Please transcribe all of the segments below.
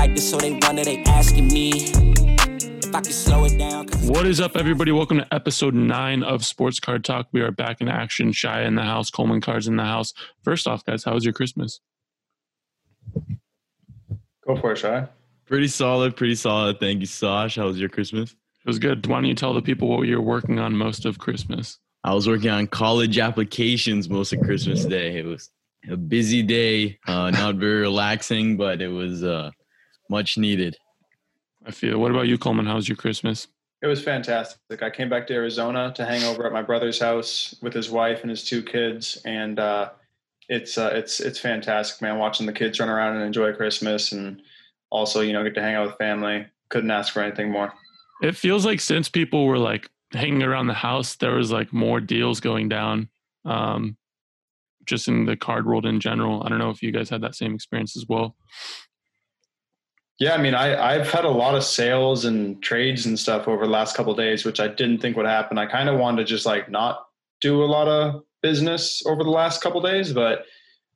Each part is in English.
like this, so they wonder they asking me if I can slow it down. What is up, everybody? Welcome to episode nine of Sports Card Talk. We are back in action. Shaya in the house, Coleman Cards in the house. First off, guys, how was your Christmas? Go for it, Shy. Pretty solid, pretty solid. Thank you, Sash. How was your Christmas? It was good. Why don't you tell the people what you're working on most of Christmas? I was working on college applications most of Christmas Day. It was a busy day, uh, not very relaxing, but it was uh, much needed. I feel. What about you, Coleman? How was your Christmas? It was fantastic. I came back to Arizona to hang over at my brother's house with his wife and his two kids, and uh, it's uh, it's it's fantastic, man. Watching the kids run around and enjoy Christmas, and also you know get to hang out with family. Couldn't ask for anything more. It feels like since people were like hanging around the house, there was like more deals going down. Um, just in the card world in general. I don't know if you guys had that same experience as well. Yeah, I mean, I, I've had a lot of sales and trades and stuff over the last couple days, which I didn't think would happen. I kind of wanted to just like not do a lot of business over the last couple days, but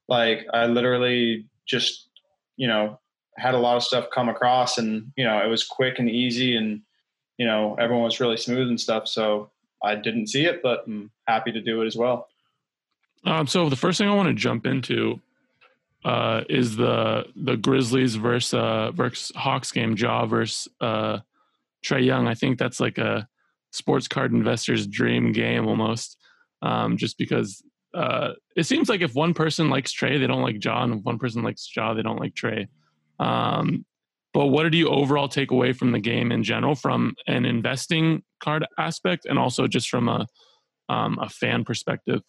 like I literally just, you know, had a lot of stuff come across and, you know, it was quick and easy and, you know, everyone was really smooth and stuff. So I didn't see it, but I'm happy to do it as well. Um, so the first thing I want to jump into uh, is the the Grizzlies versus uh, versus Hawks game, Ja versus uh, Trae Young. I think that's like a sports card investor's dream game almost, um, just because uh, it seems like if one person likes Trae, they don't like Ja, and if one person likes Ja, they don't like Trae. Um, but what did you overall take away from the game in general, from an investing card aspect, and also just from a um, a fan perspective?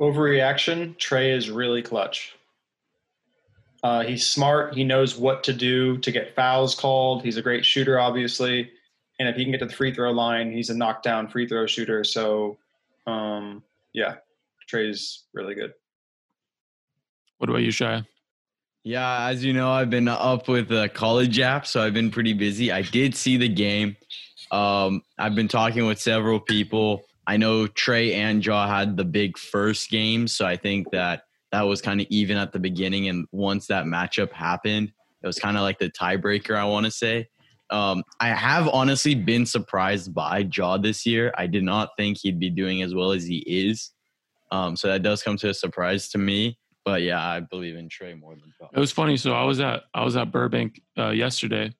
Overreaction, Trae is really clutch. Uh, he's smart. He knows what to do to get fouls called. He's a great shooter, obviously. And if he can get to the free throw line, he's a knockdown free throw shooter. So, um, yeah, Trae's really good. What about you, Shaya? Yeah, as you know, I've been up with a college app, so I've been pretty busy. I did see the game. Um, I've been talking with several people. I know Trae and Ja had the big first game, so I think that that was kind of even at the beginning. And once that matchup happened, it was kind of like the tiebreaker, I want to say. Um, I have honestly been surprised by Ja this year. I did not think he'd be doing as well as he is. Um, so that does come to a surprise to me. But yeah, I believe in Trae more than Ja. It was funny. So I was at I was at Burbank uh, yesterday,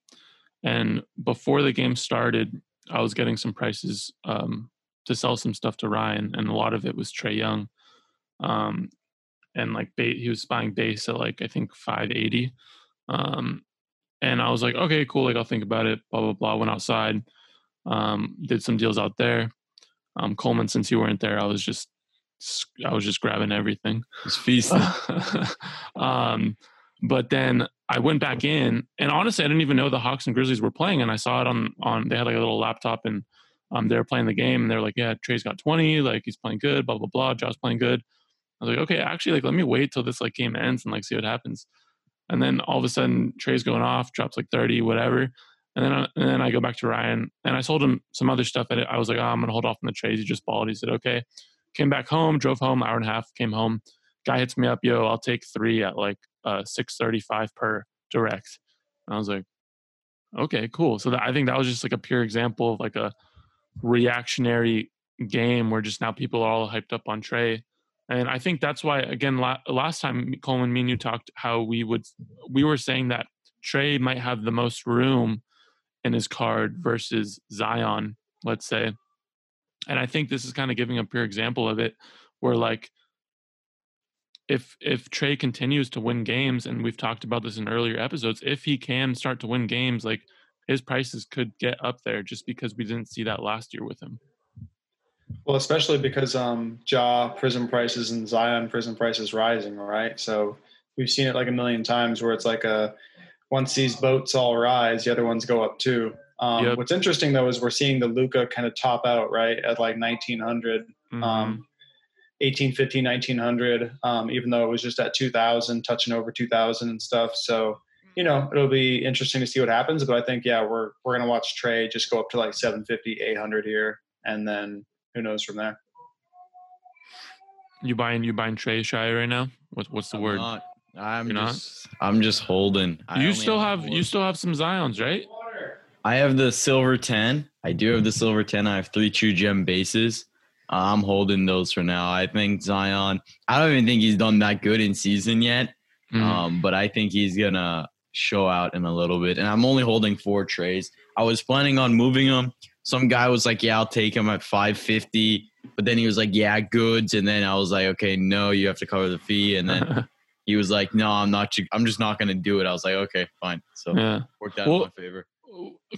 and before the game started, I was getting some prices um, to sell some stuff to Ryan, and a lot of it was Trae Young, um, and like he was buying base at like I think five eighty, um, and I was like, okay, cool, like I'll think about it. Blah blah blah. Went outside, um, did some deals out there. Um, Coleman, since you weren't there, I was just I was just grabbing everything. It's feasting. um, but then I went back in, and honestly, I didn't even know the Hawks and Grizzlies were playing, and I saw it on on. They had like a little laptop, and um, they're playing the game, and they're like, "Yeah, Trae's got 20, like he's playing good, blah blah blah." Ja's playing good. I was like, "Okay, actually, like let me wait till this like game ends and like see what happens." And then all of a sudden, Trae's going off, drops like 30, whatever. And then, I, and then I go back to Ryan, and I sold him some other stuff. That I was like, "Oh, I'm gonna hold off on the trades." He just balled. He said, "Okay." Came back home, drove home, hour and a half. Came home. Guy hits me up, yo, I'll take three at like uh, 635 per direct. And I was like, okay, cool. So that, I think that was just like a pure example of like a reactionary game where just now people are all hyped up on Trae. And I think that's why, again, la- last time Coleman, me and you talked how we would, we were saying that Trae might have the most room in his card versus Zion, let's say. And I think this is kind of giving a pure example of it, where like if if Trae continues to win games, and we've talked about this in earlier episodes, if he can start to win games, like his prices could get up there just because we didn't see that last year with him. Well, especially because um Ja Prizm prices and Zion Prizm prices rising, right? So we've seen it like a million times where it's like a once these boats all rise, the other ones go up too. Um, yep. What's interesting though is we're seeing the Luka kind of top out right at like 1900. Mm-hmm. Um, 1850 1900 um, even though it was just at 2000 touching over 2000 and stuff so you know it'll be interesting to see what happens but i think yeah we're we're going to watch Trae just go up to like 750 800 here and then who knows from there you buying you buying Trae shy right now what's what's the I'm word not, I'm You're not? just I'm just holding. I you still have you still have some Zions, right? I have the silver 10. I do have the silver 10. I have three true gem bases. I'm holding those for now. I think Zion, I don't even think he's done that good in season yet. Mm. Um, but I think he's going to show out in a little bit. And I'm only holding four Traes. I was planning on moving them. Some guy was like, yeah, I'll take him at 550. But then he was like, yeah, goods. And then I was like, okay, no, you have to cover the fee. And then he was like, no, I'm not, I'm just not going to do it. I was like, okay, fine. So yeah. worked out Well, in my favor.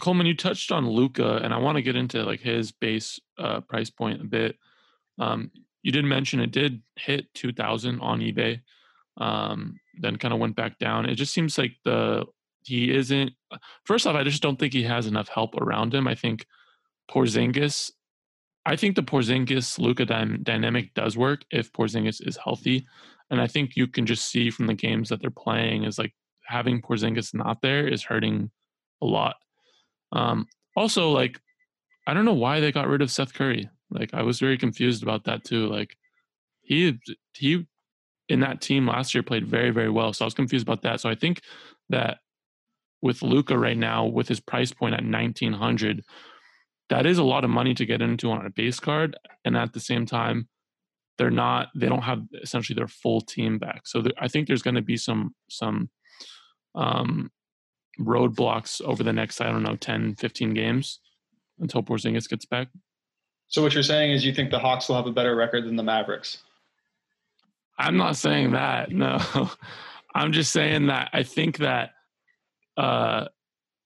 Coleman, you touched on Luka, and I want to get into like his base uh, price point a bit. Um, you did mention it did hit two thousand on eBay, um, then kind of went back down. It just seems like the he isn't. First off, I just don't think he has enough help around him. I think Porzingis. I think the Porzingis Luka dy- dynamic does work if Porzingis is healthy, and I think you can just see from the games that they're playing is like having Porzingis not there is hurting a lot. Um, also, like, I don't know why they got rid of Seth Curry. Like, I was very confused about that too. Like, he he in that team last year played very very well, so I was confused about that. So I think that with Luka right now, with his price point at nineteen hundred, that is a lot of money to get into on a base card, and at the same time, they're not they don't have essentially their full team back. So there, I think there's going to be some some um roadblocks over the next, I don't know, 10, 15 games until Porzingis gets back. So what you're saying is you think the Hawks will have a better record than the Mavericks? I'm not saying that. No, I'm just saying that I think that, uh,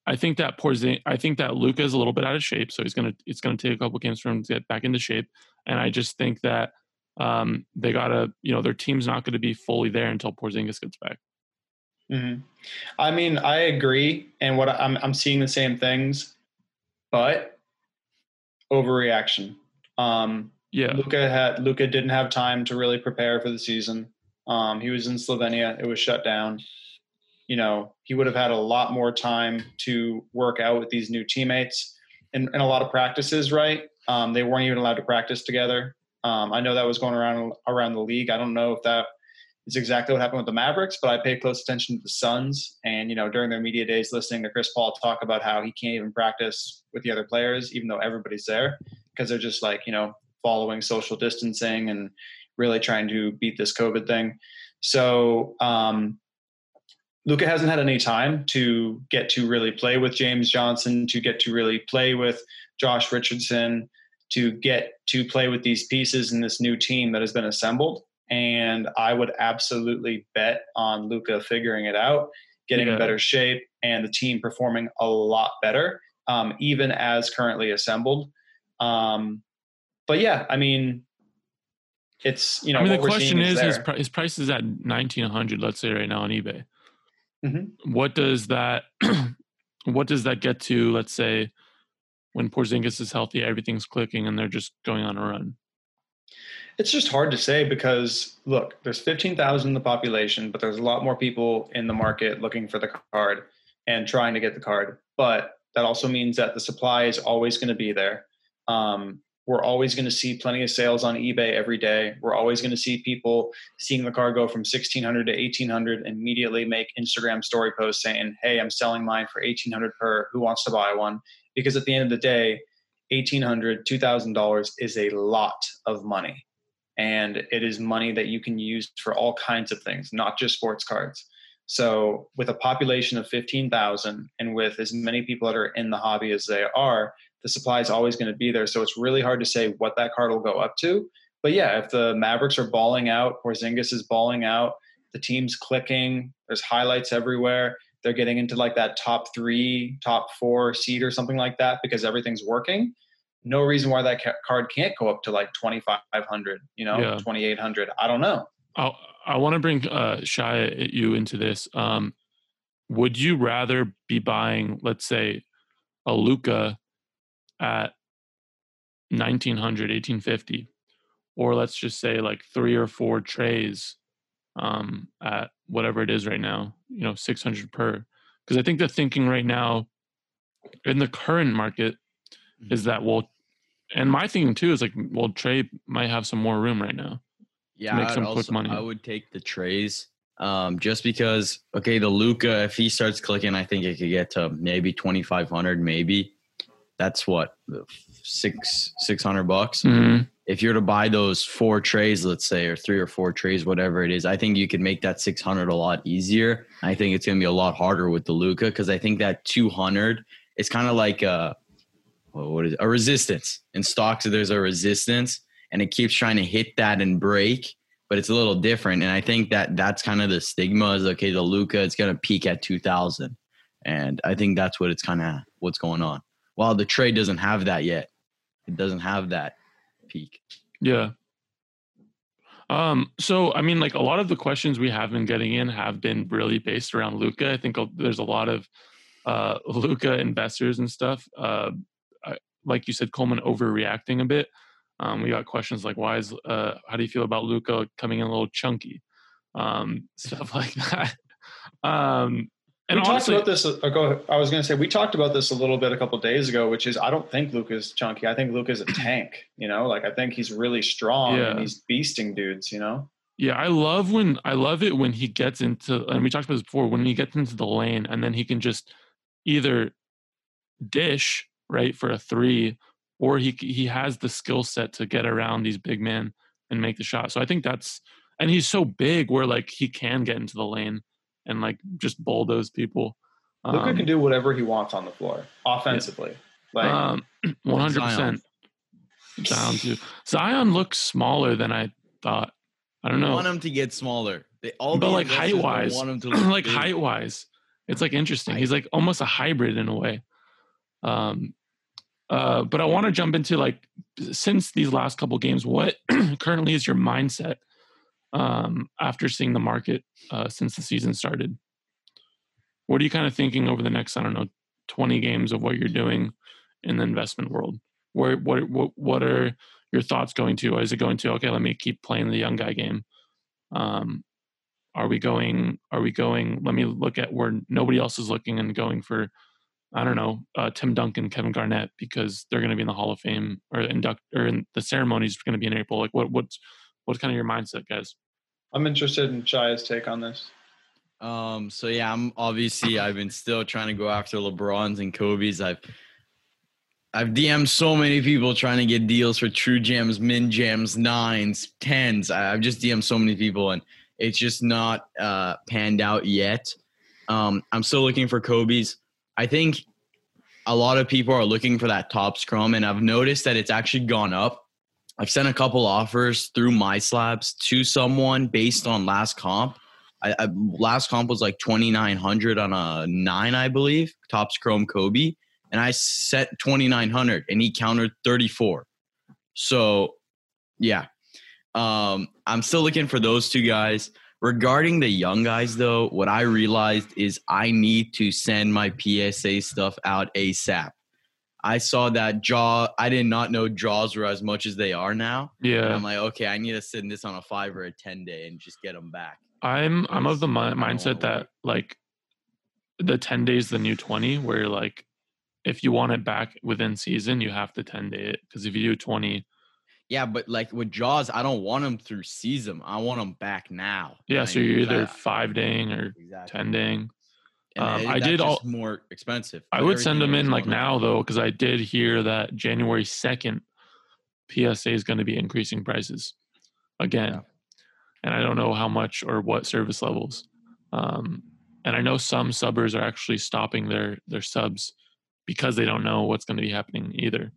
I think that Porzing, I think that Luka is a little bit out of shape, so he's gonna. It's gonna take a couple games for him to get back into shape, and I just think that um, they gotta, you know, their team's not going to be fully there until Porzingis gets back. hmm I mean, I agree, and what I'm I'm seeing the same things, but overreaction. Um, Yeah, Luka had Luka didn't have time to really prepare for the season. Um, he was in Slovenia; it was shut down. You know, he would have had a lot more time to work out with these new teammates and, and a lot of practices. Right? Um, they weren't even allowed to practice together. Um, I know that was going around around the league. I don't know if that is exactly what happened with the Mavericks, but I pay close attention to the Suns. And you know, during their media days, listening to Chris Paul talk about how he can't even practice with the other players, even though everybody's there, because they're just like you know following social distancing and really trying to beat this COVID thing. So um, Luka hasn't had any time to get to really play with James Johnson, to get to really play with Josh Richardson, to get to play with these pieces in this new team that has been assembled. And I would absolutely bet on Luka figuring it out, getting Yeah. in better shape, and the team performing a lot better, um, even as currently assembled. Um, but yeah, I mean, it's you know. I mean, the question is, pri- price is at 1900 let's say right now on eBay. Mhm. What does that, what does that get to, let's say, when Porzingis is healthy, everything's clicking and they're just going on a run? It's just hard to say because look, there's 15,000 in the population, but there's a lot more people in the market looking for the card and trying to get the card. But that also means that the supply is always going to be there. Um, we're always going to see plenty of sales on eBay every day. We're always going to see people seeing the car go from 1600 to 1800 and immediately make Instagram story posts saying, "Hey, I'm selling mine for 1800 per. Who wants to buy one?" Because at the end of the day, 1800 $2000 is a lot of money and it is money that you can use for all kinds of things not just sports cards so with a population of 15000 and with as many people that are in the hobby as they are the supply is always going to be there so it's really hard to say what that card will go up to but yeah if the mavericks are balling out Porzingis is balling out the team's clicking there's highlights everywhere they're getting into like that top three top four seed or something like that because everything's working no reason why that ca- card can't go up to like 2500 you know Yeah. 2800 i don't know I I want to bring uh, Shy you into this. Um, would you rather be buying, let's say, a Luka at 1900, 1850, or let's just say like three or four Traes um, at whatever it is right now, you know, 600 per? Because I think the thinking right now in the current market is that, well, and my thinking too is like, well, Trae might have some more room right now. Yeah, make quick also- money. I would take the Traes Um, just because, okay, the Luka, if he starts clicking, I think it could get to maybe twenty five hundred, maybe. That's what six six hundred bucks. Mhm. If you're to buy those four Traes, let's say, or three or four Traes, whatever it is, I think you could make that six hundred a lot easier. I think it's gonna be a lot harder with the Luka because I think that two hundred is kind of like a what is it? a resistance in stocks. There's a resistance, and it keeps trying to hit that and break but it's a little different. And I think that that's kind of the stigma is okay, the Luka, it's going to peak at 2000. And I think that's what it's kind of what's going on. While the trade doesn't have that yet, it doesn't have that peak. Yeah. Um, so I mean, like a lot of the questions we have been getting in have been really based around Luka. I think there's a lot of uh, Luka investors and stuff. Uh, I, like you said, Coleman overreacting a bit. Um, we got questions like, "Why is? Uh, how do you feel about Luka coming in a little chunky?" Um, stuff like that. Um, and we honestly, talked about this. Uh, go ahead. I was going to say we talked about this a little bit a couple days ago, which is I don't think Luke is chunky. I think Luke is a tank. You know, like I think he's really strong Yeah. and he's beasting dudes. You know, Yeah, I love when I love it when he gets into and we talked about this before when he gets into the lane and then he can just either dish right for a three or he he has the skill set to get around these big men and make the shot. So I think that's and he's so big where like he can get into the lane and like just bulldoze people. Luka Um, can do whatever he wants on the floor offensively. Like um, 100% down to Zion looks smaller than I thought. I don't know. I want him to get smaller. They, all but like height wise, want him to like big. height wise, it's like interesting. He's like almost a hybrid in a way. Um, uh, but I want to jump into like since these last couple games, what currently is your mindset um, after seeing the market uh, since the season started? What are you kind of thinking over the next I don't know twenty games of what you're doing in the investment world? Where what what what are your thoughts going to? Is it going to okay? Let me keep playing the young guy game. Um, are we going are we going let me look at where nobody else is looking and going for i don't know uh, tim duncan kevin garnett because they're going to be in the hall of fame or induct or in the ceremony is going to be in april like what what's what's kind of your mindset guys I'm interested in Shai's take on this. Um, so yeah, I'm obviously I've been still trying to go after LeBrons and Kobe's. I've I've DM'd so many people trying to get deals for true gems, min gems, nines, tens. I- I've just DM'd so many people and it's just not uh panned out yet. Um, I'm still looking for Kobe's. I think a lot of people are looking for that Topps Chrome, and I've noticed that it's actually gone up. I've sent a couple offers through my slabs to someone based on last comp. I, I last comp was like 2900 on a nine, I believe, Topps Chrome Kobe, and I set 2900 and he countered 34. So, yeah, um, I'm still looking for those two guys. Regarding the young guys, though, what I realized is I need to send my PSA stuff out ASAP. I saw that jaw. I did not know jaws were as much as they are now. And yeah I'm like, okay, I need to send this on a five or a ten day and just get them back. i'm i'm of the mi- I don't wanna mindset that like the 10 days the new 20 where you're like if you want it back within season you have to 10 day it because if you do 20 Yeah, but like with Jaws, I don't want them through season. I want them back now. yeah so you're either five daying or exactly. 10 daying And Um, I did all- more expensive. I would send them in like now though, because I did hear that January second, PSA is going to be increasing prices again, Yeah. and I don't know how much or what service levels. Um, and I know some subbers are actually stopping their their subs because they don't know what's going to be happening either.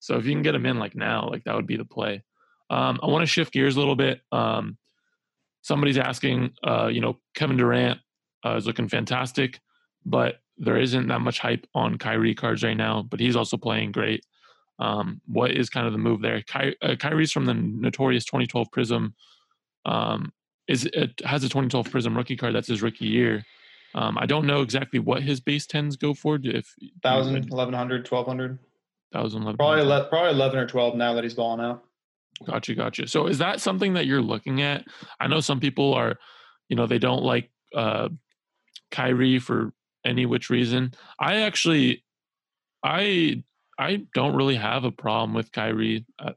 So if you can get them in like now, like that would be the play. Um, I want to shift gears a little bit. Um, somebody's asking, uh, you know, Kevin Durant uh, is looking fantastic, but there isn't that much hype on Kyrie cards right now. But he's also playing great. Um, what is kind of the move there? Ky- uh, Kyrie's from the notorious 2012 Prizm. Um, is it has a 2012 Prizm rookie card? That's his rookie year. Um, I don't know exactly what his base tens go for. If do you- 1,000, 1,100, 1,200. thousand, eleven Probably, le- probably 11 or 12 now that he's balling out. Gotcha, gotcha. So is that something that you're looking at? I know some people are, you know, they don't like uh Kyrie for any which reason. I actually I I don't really have a problem with Kyrie at,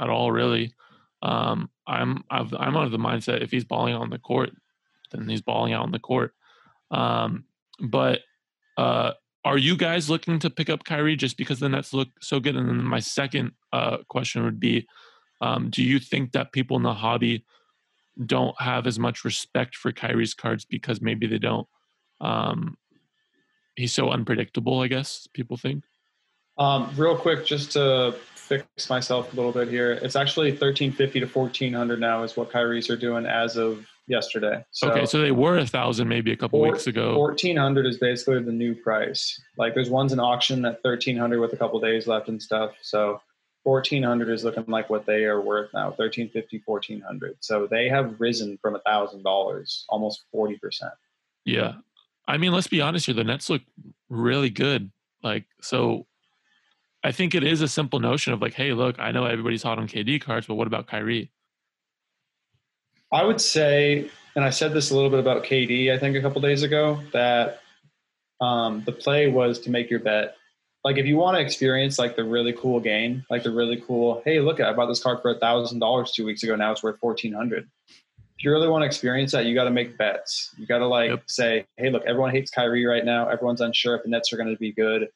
at all really. Um I'm I've, I'm of the mindset if he's balling on the court, then he's balling out on the court. Um, but uh, are you guys looking to pick up Kyrie just because the Nets look so good? And then my second uh, question would be, um, do you think that people in the hobby don't have as much respect for Kyrie's cards because maybe they don't? Um, he's so unpredictable. I guess people think. Um, real quick, just to fix myself a little bit here, it's actually thirteen fifty to fourteen hundred now is what Kyrie's are doing as of yesterday. So okay, so they were a thousand maybe a couple four- weeks ago. fourteen hundred is basically the new price. Like there's ones in auction at thirteen hundred with a couple days left and stuff. So fourteen hundred is looking like what they are worth now 1350 1400 so they have risen from a thousand dollars almost 40 percent Yeah. I mean, let's be honest here. The Nets look really good. Like, so I think it is a simple notion of like, hey, look, I know everybody's hot on KD cards, but what about Kyrie? I would say, and I said this a little bit about KD, I think a couple days ago, that um, the play was to make your bet. Like if you want to experience like the really cool game, like the really cool, hey, look, I bought this card for a thousand dollars two weeks ago. Now it's worth fourteen hundred. If you really want to experience that, you got to make bets. You got to like Yep. say, hey, look, everyone hates Kyrie right now. Everyone's unsure if the Nets are going to be good.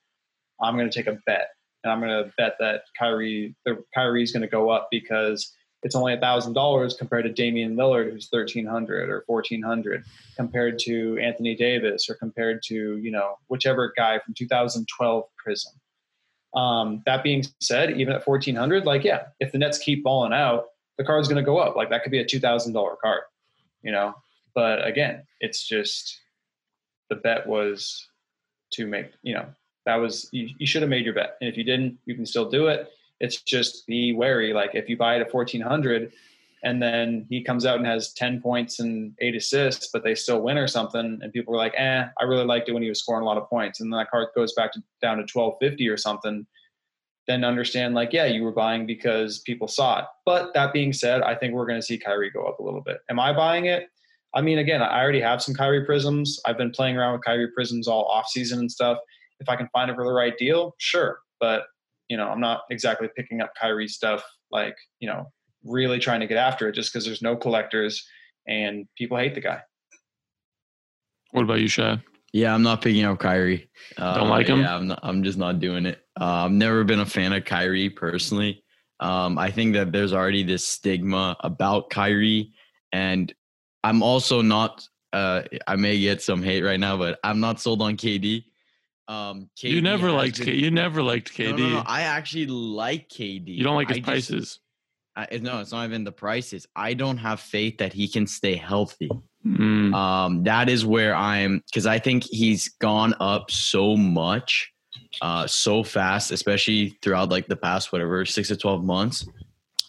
I'm going to take a bet, and I'm going to bet that Kyrie, the Kyrie's going to go up because it's only a thousand dollars compared to Damian Lillard, who's thirteen hundred or fourteen hundred, compared to Anthony Davis or compared to you know whichever guy from 2012 Prizm. Um, that being said, even at fourteen hundred, like yeah, if the Nets keep balling out, the card's going to go up. Like that could be a two thousand dollar card, you know. But again, it's just the bet was to make you know that was you, you should have made your bet, and if you didn't, you can still do it it's just be wary. Like if you buy it at fourteen hundred, and then he comes out and has ten points and eight assists, but they still win or something, and people are like, "Eh, I really liked it when he was scoring a lot of points," and then that card goes back to down to twelve fifty or something. Then understand, like, yeah, you were buying because people saw it. But that being said, I think we're going to see Kyrie go up a little bit. Am I buying it? I mean, again, I already have some Kyrie Prizms. I've been playing around with Kyrie Prizms all off season and stuff. If I can find it for the right deal, sure. But you know, I'm not exactly picking up Kyrie stuff like, you know, really trying to get after it just because there's no collectors and people hate the guy. What about you, Shad? Yeah, I'm not picking up Kyrie. Don't like him? Yeah, I'm, not, I'm just not doing it. Uh, I've never been a fan of Kyrie personally. Um, I think that there's already this stigma about Kyrie, and I'm also not. Uh, I may get some hate right now, but I'm not sold on KD. Um, KD you never liked been- K- you never liked KD. no, no, I actually like KD. you don't like his I just- prices. I, no, it's not even the prices. I don't have faith that he can stay healthy. Mm, Um, that is where I'm because I think he's gone up so much, uh, so fast, especially throughout like the past whatever six to twelve months.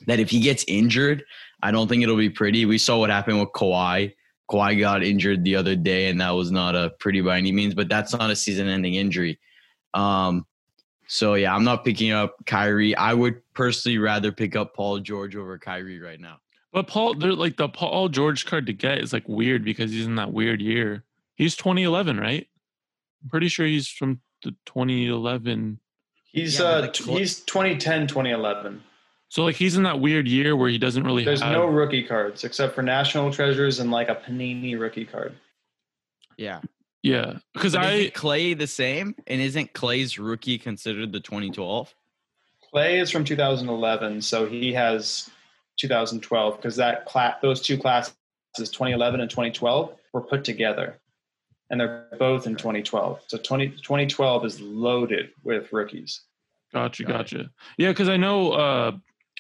That if he gets injured, I don't think it'll be pretty. We saw what happened with Kawhi. Kawhi got injured the other day, and that was not a pretty by any means. But that's not a season-ending injury. Um, so yeah, I'm not picking up Kyrie. I would personally rather pick up Paul George over Kyrie right now. but Paul, they're like the Paul George card to get is like weird because he's in that weird year. He's 2011, right? I'm pretty sure he's from the 2011. He's Yeah, uh like t- tw- he's 2010, 2011. So like he's in that weird year where he doesn't really There's have. no rookie cards except for national treasures and like a Panini rookie card. Yeah, yeah, because I isn't Clay the same? And isn't Clay's rookie considered the 2012? Clay is from 2011, so he has 2012 because that class, those two classes, 2011 and 2012, were put together, and they're both in 2012. So 20, 2012 is loaded with rookies. Gotcha, Got it. gotcha. Yeah, because I know uh,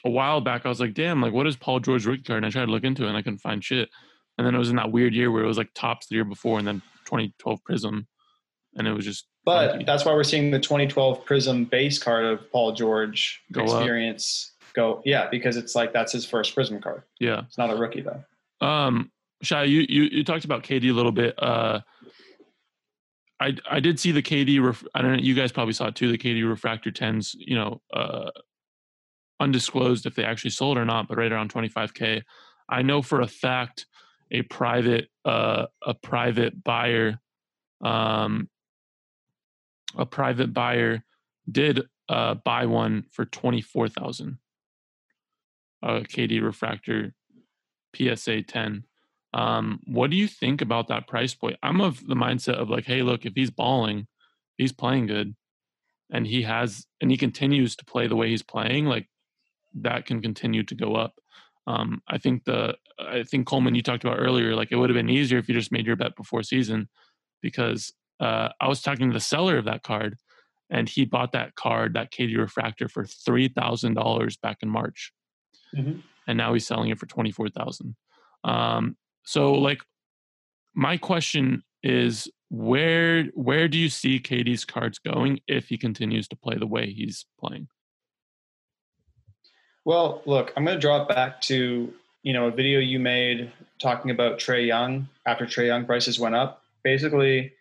a while back I was like, damn, like what is Paul George rookie card? And I tried to look into it and I couldn't find shit. And then it was in that weird year where it was like Topps the year before and then 2012 Prizm, and it was just But funky. that's why we're seeing the 2012 Prizm base card of Paul George Go up. experience go. Yeah, because it's like that's his first Prizm card. yeah. It's not a rookie though. Um, Shai, you, you you talked about KD a little bit. Uh, I I did see the KD. Ref- I don't know. You guys probably saw it too. The KD refractor tens. You know, uh, undisclosed if they actually sold or not, but right around 25k. I know for a fact a private uh a private buyer um a private buyer did uh buy one for 24,000 uh KD refractor PSA 10 Um, what do you think about that price point? I'm of the mindset of like, hey, look, if he's balling, he's playing good, and he has and he continues to play the way he's playing, like that can continue to go up. Um, I think the I think Coleman you talked about earlier, like it would have been easier if you just made your bet before season, because uh, I was talking to the seller of that card, and he bought that card, that KD refractor, for three thousand dollars back in March, Mhm. and now he's selling it for twenty four thousand. Um, so, like, my question is, where where do you see KD's cards going if he continues to play the way he's playing? Well, look, I'm going to draw it back to you know a video you made talking about Trae Young after Trae Young prices went up. Basically,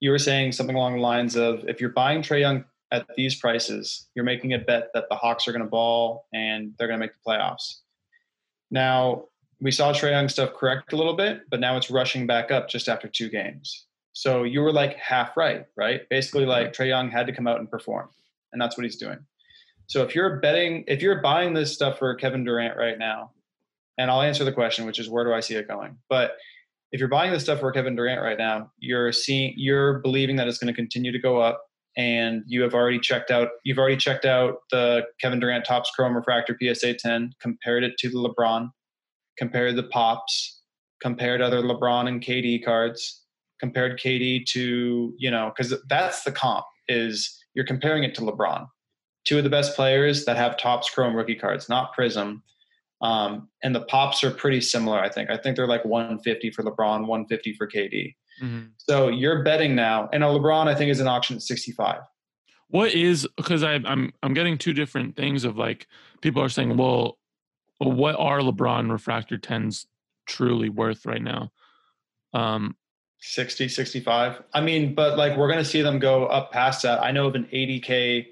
you were saying something along the lines of if you're buying Trae Young at these prices, you're making a bet that the Hawks are going to ball and they're going to make the playoffs. Now, we saw Trae Young stuff correct a little bit, but now it's rushing back up just after two games. So you were like half right, right? Basically, like Trae Young had to come out and perform, and that's what he's doing. So if you're betting, if you're buying this stuff for Kevin Durant right now, and I'll answer the question, which is where do I see it going? But if you're buying this stuff for Kevin Durant right now, you're seeing, you're believing that it's going to continue to go up, and you have already checked out, you've already checked out the Kevin Durant Topps Chrome Refractor PSA 10, compared it to the LeBron, compared the Pops, compared other LeBron and KD cards, compared KD to you know, because that's the comp is you're comparing it to LeBron two of the best players that have Topps Chrome rookie cards, not Prizm. Um, and the pops are pretty similar, I think. I think they're like 150 for LeBron, 150 for KD. So you're betting now, and a LeBron I think is an auction at 65. What is because I'm I'm getting two different things of like people are saying, well, well, what are LeBron refractor tens truly worth right now? Um, 60, 65. I mean, but like we're going to see them go up past that. I know of an 80K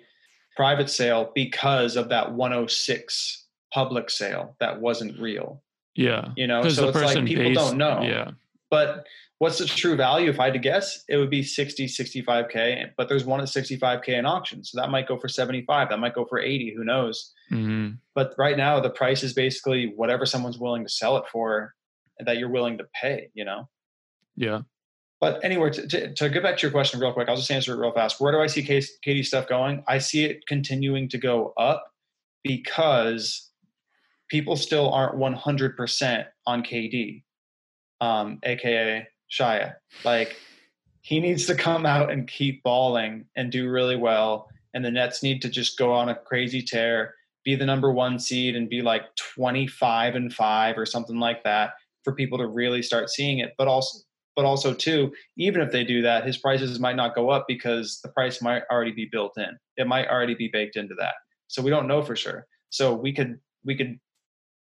private sale because of that 106 public sale that wasn't real. yeah, You know, so it's like people based- don't know. Yeah, But what's the true value? If I had to guess, it would be 60, 65K. But there's one at 65K in auction. So that might go for 75. That might go for 80. Who knows? hmm But right now, the price is basically whatever someone's willing to sell it for that you're willing to pay, you know? yeah, But anyway, to, to, to get back to your question real quick, I'll just answer it real fast. Where do I see KD stuff going? I see it continuing to go up because people still aren't 100% on KD, um, aka Shaya. Like he needs to come out and keep balling and do really well. And the Nets need to just go on a crazy tear, be the number one seed, and be like 25 and five or something like that for people to really start seeing it. But also, but also too, even if they do that, his prices might not go up because the price might already be built in. It might already be baked into that. So we don't know for sure. So we could we could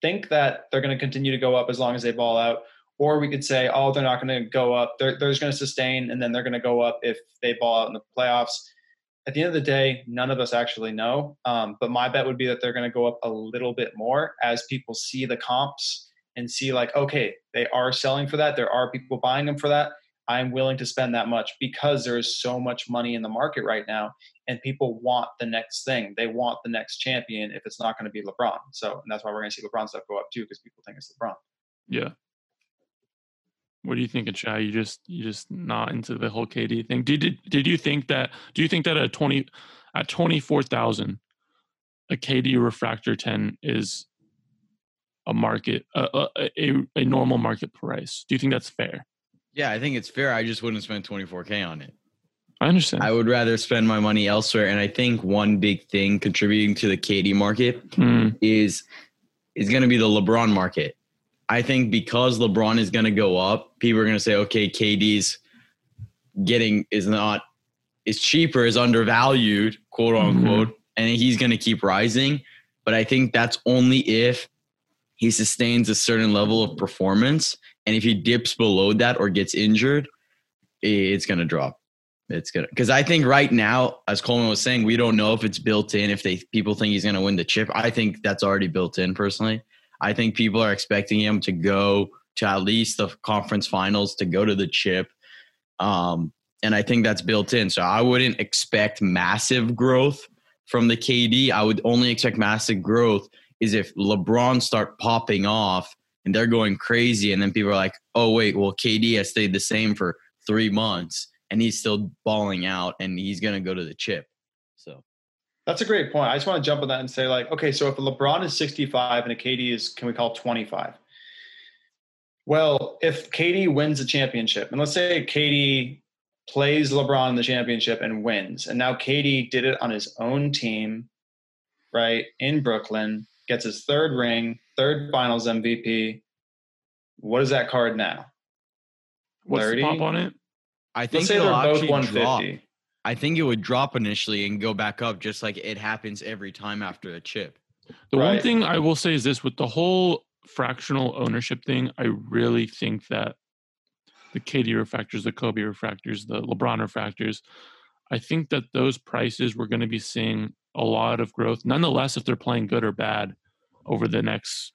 think that they're going to continue to go up as long as they ball out, or we could say, oh, they're not going to go up. They're they're just going to sustain, and then they're going to go up if they ball out in the playoffs. At the end of the day, none of us actually know. Um, but my bet would be that they're going to go up a little bit more as people see the comps and see like, okay, they are selling for that. There are people buying them for that. I'm willing to spend that much because there is so much money in the market right now, and people want the next thing. They want the next champion. If it's not going to be LeBron, so and that's why we're going to see LeBron stuff go up too because people think it's LeBron. yeah. What do you think, Chad? You just you just not into the whole KD thing. Did did did you think that? Do you think that at twenty at twenty four thousand, a KD refractor ten is a market a, a a a normal market price? Do you think that's fair? Yeah, I think it's fair. I just wouldn't spend 24K on it. I understand. I would rather spend my money elsewhere. And I think one big thing contributing to the KD market Mm, is is going to be the LeBron market. I think because LeBron is going to go up, people are going to say, okay, KD's getting is not is cheaper, is undervalued, quote unquote, and he's going to keep rising. But I think that's only if he sustains a certain level of performance, and if he dips below that or gets injured, it's going to drop. It's gonna because I think right now, as Coleman was saying, we don't know if it's built in. If they people think he's gonna win the chip, I think that's already built in. Personally, I think people are expecting him to go to at least the conference finals to go to the chip, um, and I think that's built in. So I wouldn't expect massive growth from the KD. I would only expect massive growth is if LeBron start popping off and they're going crazy. And then people are like, oh, wait, well, KD has stayed the same for three months and he's still balling out and he's to go to the chip. So that's a great point. I just want to jump on that and say, like, okay, so if LeBron is 65 and a KD is, can we call 25? Well, if KD wins the championship, and let's say KD plays LeBron in the championship and wins, and now KD did it on his own team, right, in Brooklyn, gets his third ring, third finals MVP. What is that card now? What's 30? the pop on it? I think they're both 150. Drop. I think it would drop initially and go back up, just like it happens every time after a chip. The right. one thing I will say is this: with the whole fractional ownership thing, I really think that the KD refractors, the Kobe refractors, the LeBron refractors, I think that those prices we're going to be seeing a lot of growth. Nonetheless, if they're playing good or bad over the next,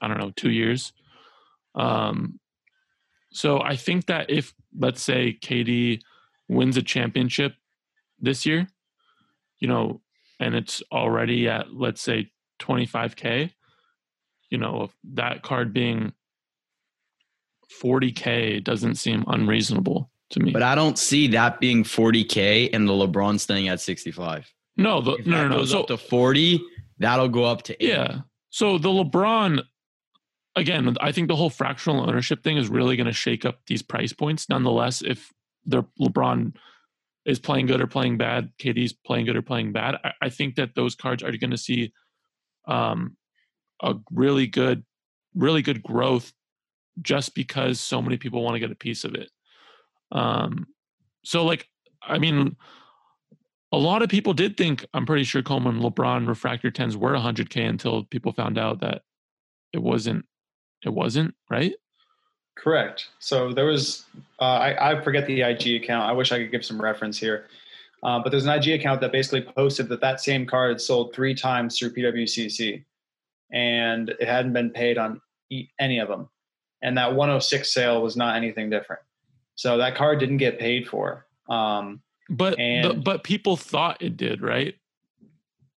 I don't know, two years. Um, so I think that if let's say KD wins a championship this year, you know, and it's already at let's say 25k, you know, that card being 40k doesn't seem unreasonable to me. But I don't see that being 40k and the LeBron staying at 65. No, the, no, no, no. So to 40, that'll go up to 80. Yeah. So the LeBron again, I think the whole fractional ownership thing is really going to shake up these price points. Nonetheless, if the LeBron is playing good or playing bad, KD's playing good or playing bad, I, I think that those cards are going to see um, a really good, really good growth just because so many people want to get a piece of it. Um, so like, I mean, a lot of people did think, I'm pretty sure Coleman LeBron refractor 10s were 100K until people found out that it wasn't it wasn't, right? Correct. So there was, uh, I, I forget the IG account. I wish I could give some reference here. Uh, but there's an IG account that basically posted that that same card sold three times through PWCC and it hadn't been paid on any of them. And that 106 sale was not anything different. So that card didn't get paid for. Um, but, and, but, but people thought it did, right?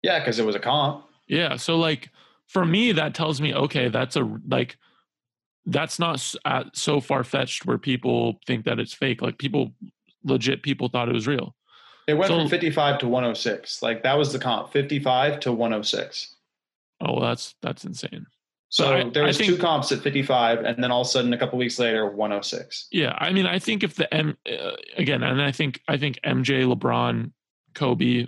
Yeah, because it was a comp. Yeah. So like for me, that tells me okay, that's a like that's not uh, so far fetched where people think that it's fake. Like people, legit people thought it was real. It went so, from 55 to 106. Like that was the comp, 55 to 106. Oh, well, that's that's insane. So I, there was think, two comps at 55, and then all of a sudden, a couple weeks later, 106. Yeah, I mean, I think if the M uh, again, and I think I think MJ, LeBron, Kobe,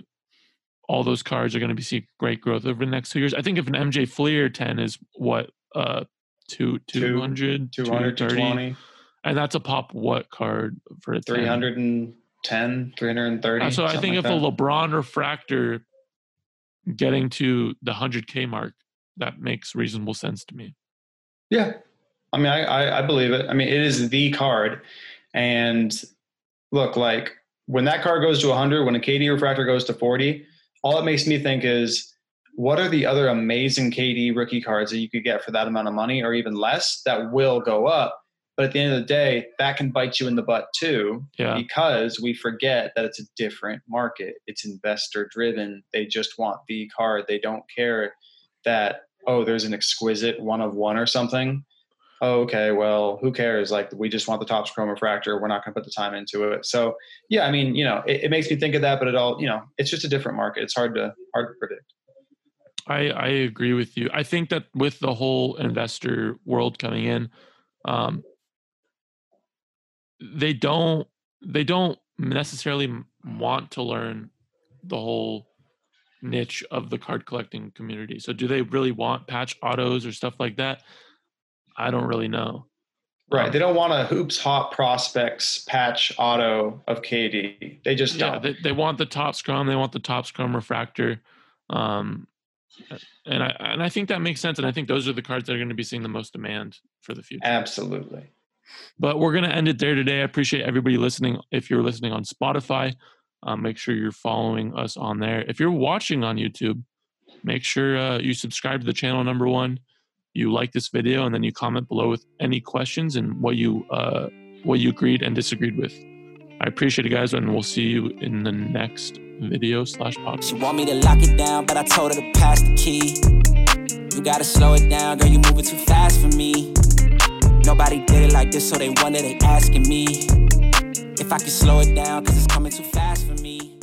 all those cards are going to be see great growth over the next two years. I think if an MJ Fleer 10 is what uh two, 200, 200 220. And that's a pop what card for a 310, 330. Uh, so I think like if that. a LeBron refractor getting to the 100K mark, that makes reasonable sense to me. Yeah. I mean, I, I, I believe it. I mean, it is the card. And look, like when that card goes to 100, when a KD refractor goes to 40, all it makes me think is what are the other amazing KD rookie cards that you could get for that amount of money or even less that will go up? But at the end of the day, that can bite you in the butt too, yeah. because we forget that it's a different market. It's investor driven. They just want the card. They don't care that, oh, there's an exquisite one of one or something. Oh, okay, well, who cares? Like, we just want the Topps Chrome refractor. We're not going to put the time into it. So, yeah, I mean, you know, it, it makes me think of that, but it all, you know, it's just a different market. It's hard to hard to predict. I, I agree with you. I think that with the whole investor world coming in, um, they don't they don't necessarily want to learn the whole niche of the card collecting community. So do they really want patch autos or stuff like that? I don't really know. Right. Um, they don't want a hoops hot prospects patch auto of KD. They just yeah, don't. They, they want the Topps Chrome. They want the Topps Chrome refractor. Um, and I and I think that makes sense. And I think those are the cards that are going to be seeing the most demand for the future. Absolutely. But we're going to end it there today. I appreciate everybody listening. If you're listening on Spotify, um, make sure you're following us on there. If you're watching on YouTube, make sure uh, you subscribe to the channel. Number one, you like this video, and then you comment below with any questions and what you uh, what you agreed and disagreed with. I appreciate it, guys, and we'll see you in the next video slash podcast. She want me to lock it down, but I told her to pass the key. You gotta slow it down, girl, you moving too fast for me. Nobody did it like this, so they wonder, they asking me if I could slow it down, cause it's coming too fast for me.